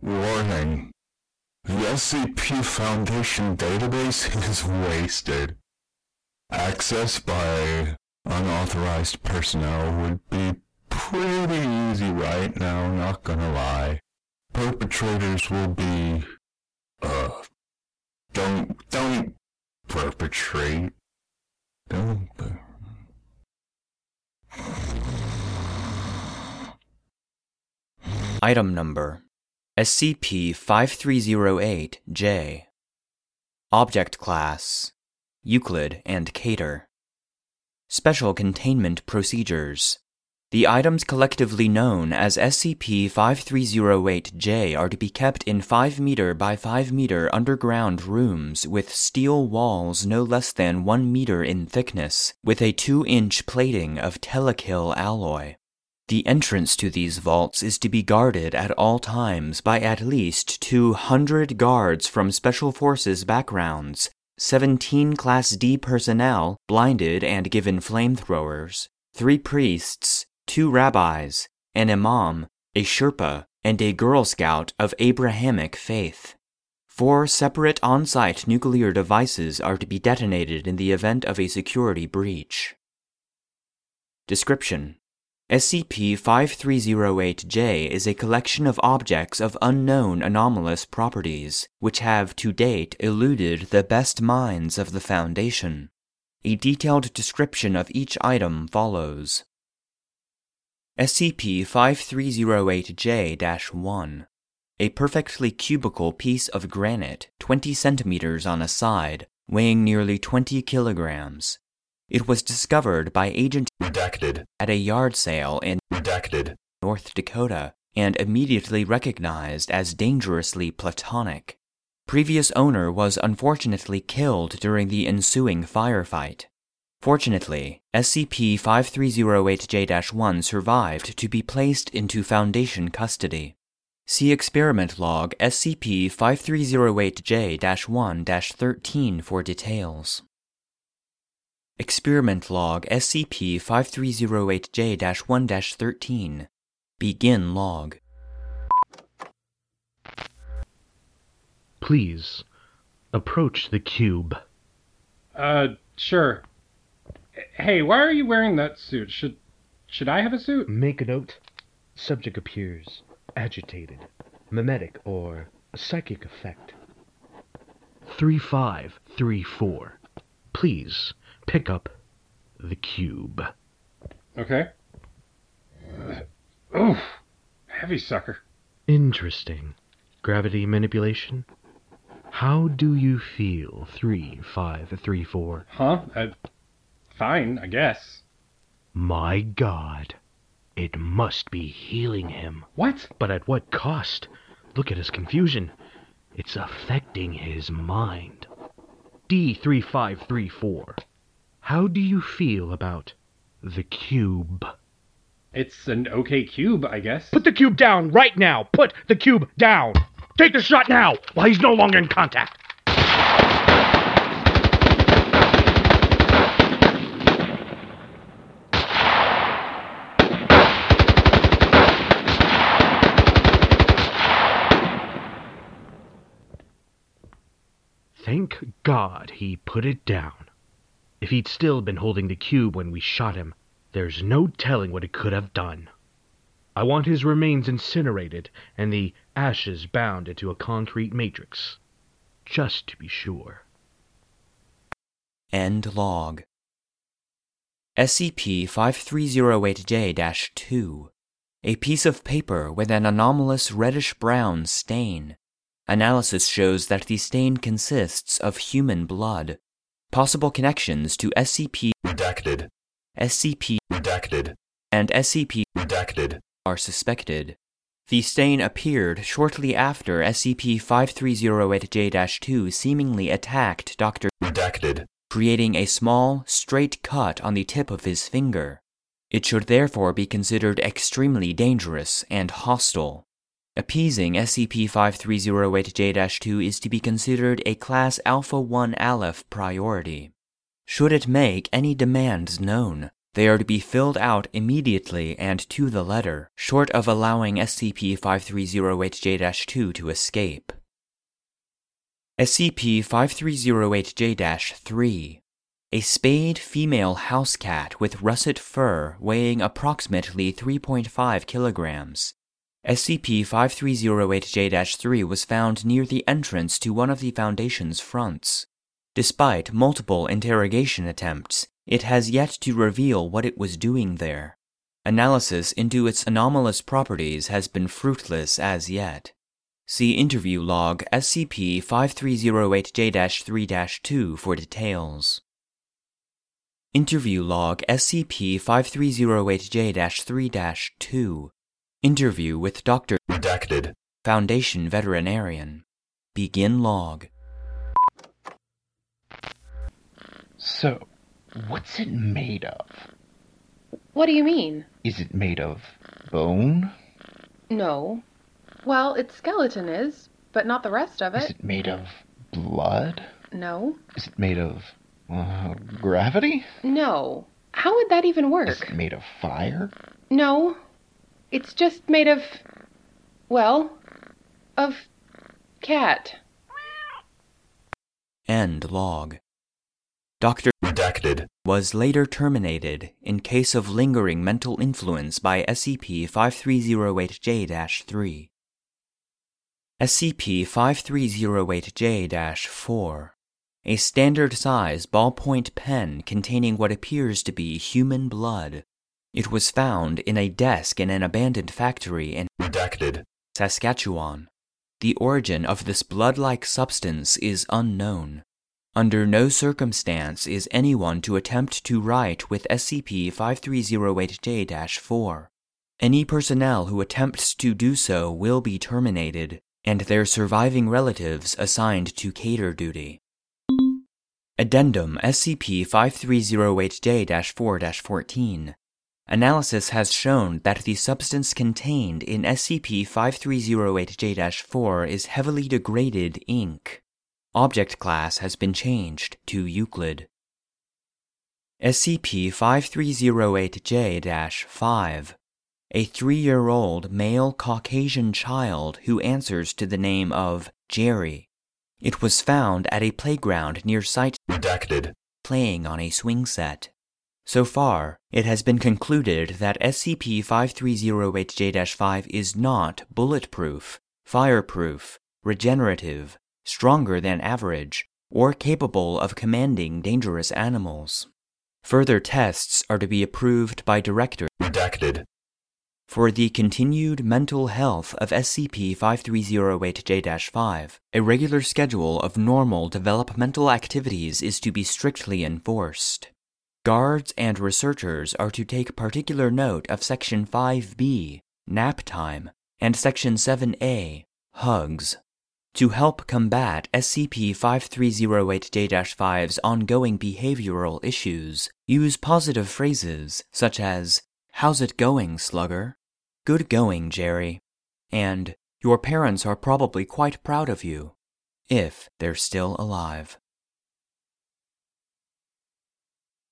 Warning. The SCP Foundation database is wasted. Access by unauthorized personnel would be pretty easy right now, not gonna lie. Perpetrators will be, uh, don't, don't perpetrate. Don't. Per- Item number SCP 5308J. Object Class Euclid and Keter. Special Containment Procedures. The items collectively known as SCP 5308J are to be kept in 5 meter by 5 meter underground rooms with steel walls no less than 1 meter in thickness, with a 2 inch plating of telekill alloy. The entrance to these vaults is to be guarded at all times by at least 200 guards from Special Forces backgrounds, 17 Class D personnel, blinded and given flamethrowers, 3 priests, 2 rabbis, an imam, a Sherpa, and a Girl Scout of Abrahamic faith. Four separate on site nuclear devices are to be detonated in the event of a security breach. Description SCP 5308J is a collection of objects of unknown anomalous properties, which have to date eluded the best minds of the Foundation. A detailed description of each item follows. SCP 5308J 1 A perfectly cubical piece of granite, 20 centimeters on a side, weighing nearly 20 kilograms. It was discovered by Agent redacted. at a yard sale in Redacted. North Dakota and immediately recognized as dangerously platonic. Previous owner was unfortunately killed during the ensuing firefight. Fortunately, SCP 5308J 1 survived to be placed into Foundation custody. See Experiment Log SCP 5308J 1 13 for details. Experiment Log SCP 5308J 1 13. Begin log. Please, approach the cube. Uh, sure. Hey, why are you wearing that suit? Should should I have a suit? Make a note. Subject appears agitated, memetic, or psychic effect. 3534. Please pick up the cube. Okay. Uh, oof, heavy sucker. Interesting. Gravity manipulation? How do you feel? 3534. Huh? Uh, fine, I guess. My god. It must be healing him. What? But at what cost? Look at his confusion. It's affecting his mind. D3534. How do you feel about the cube? It's an okay cube, I guess. Put the cube down right now! Put the cube down! Take the shot now while he's no longer in contact! Thank God he put it down. If he'd still been holding the cube when we shot him, there's no telling what it could have done. I want his remains incinerated and the ashes bound into a concrete matrix. Just to be sure. End log. SCP 5308J 2. A piece of paper with an anomalous reddish brown stain. Analysis shows that the stain consists of human blood. Possible connections to SCP, Redacted. SCP, Redacted. and SCP Redacted. are suspected. The stain appeared shortly after SCP 5308J 2 seemingly attacked Dr. Redacted. creating a small, straight cut on the tip of his finger. It should therefore be considered extremely dangerous and hostile. Appeasing SCP 5308J 2 is to be considered a Class Alpha 1 Aleph priority. Should it make any demands known, They are to be filled out immediately and to the letter, short of allowing SCP 5308J 2 to escape. SCP 5308J 3 A spayed female house cat with russet fur weighing approximately 3.5 kilograms. SCP 5308J 3 was found near the entrance to one of the Foundation's fronts. Despite multiple interrogation attempts, it has yet to reveal what it was doing there. Analysis into its anomalous properties has been fruitless as yet. See interview log SCP 5308J 3 2 for details. Interview log SCP 5308J 3 2 Interview with Dr. Redacted. Foundation Veterinarian. Begin log. So, what's it made of? What do you mean? Is it made of bone? No. Well, its skeleton is, but not the rest of Is it. it made of blood? No. Is it made of uh, gravity? No. How would that even work? Is work? it made of fire? No. It's just made of. Well, of cat. End log. Dr. Redacted. was later terminated in case of lingering mental influence by SCP 5308J 3. SCP 5308J 4. A standard size ballpoint pen containing what appears to be human blood. It was found in a desk in an abandoned factory in Redacted. Saskatchewan. The origin of this blood like substance is unknown. Under no circumstance is anyone to attempt to write with SCP 5308J 4. Any personnel who attempts to do so will be terminated, and their surviving relatives assigned to Keter duty. Addendum SCP 5308J 4 14. Analysis has shown that the substance contained in SCP 5308J 4 is heavily degraded ink. Object class has been changed to Euclid. SCP 5308J 5. A three year old male Caucasian child who answers to the name of Jerry. It was found at a playground near Site Redacted. playing on a swing set. So far, it has been concluded that SCP 5308J 5 is not bulletproof, fireproof, regenerative, stronger than average, or capable of commanding dangerous animals. Further tests are to be approved by Director Redacted. for the continued mental health of SCP 5308J 5, a regular schedule of normal developmental activities is to be strictly enforced. Guards and researchers are to take particular note of Section 5B, nap time, and Section 7A, hugs. To help combat SCP 5308J 5's ongoing behavioral issues, use positive phrases such as, How's it going, slugger? Good going, Jerry. And, Your parents are probably quite proud of you. If they're still alive.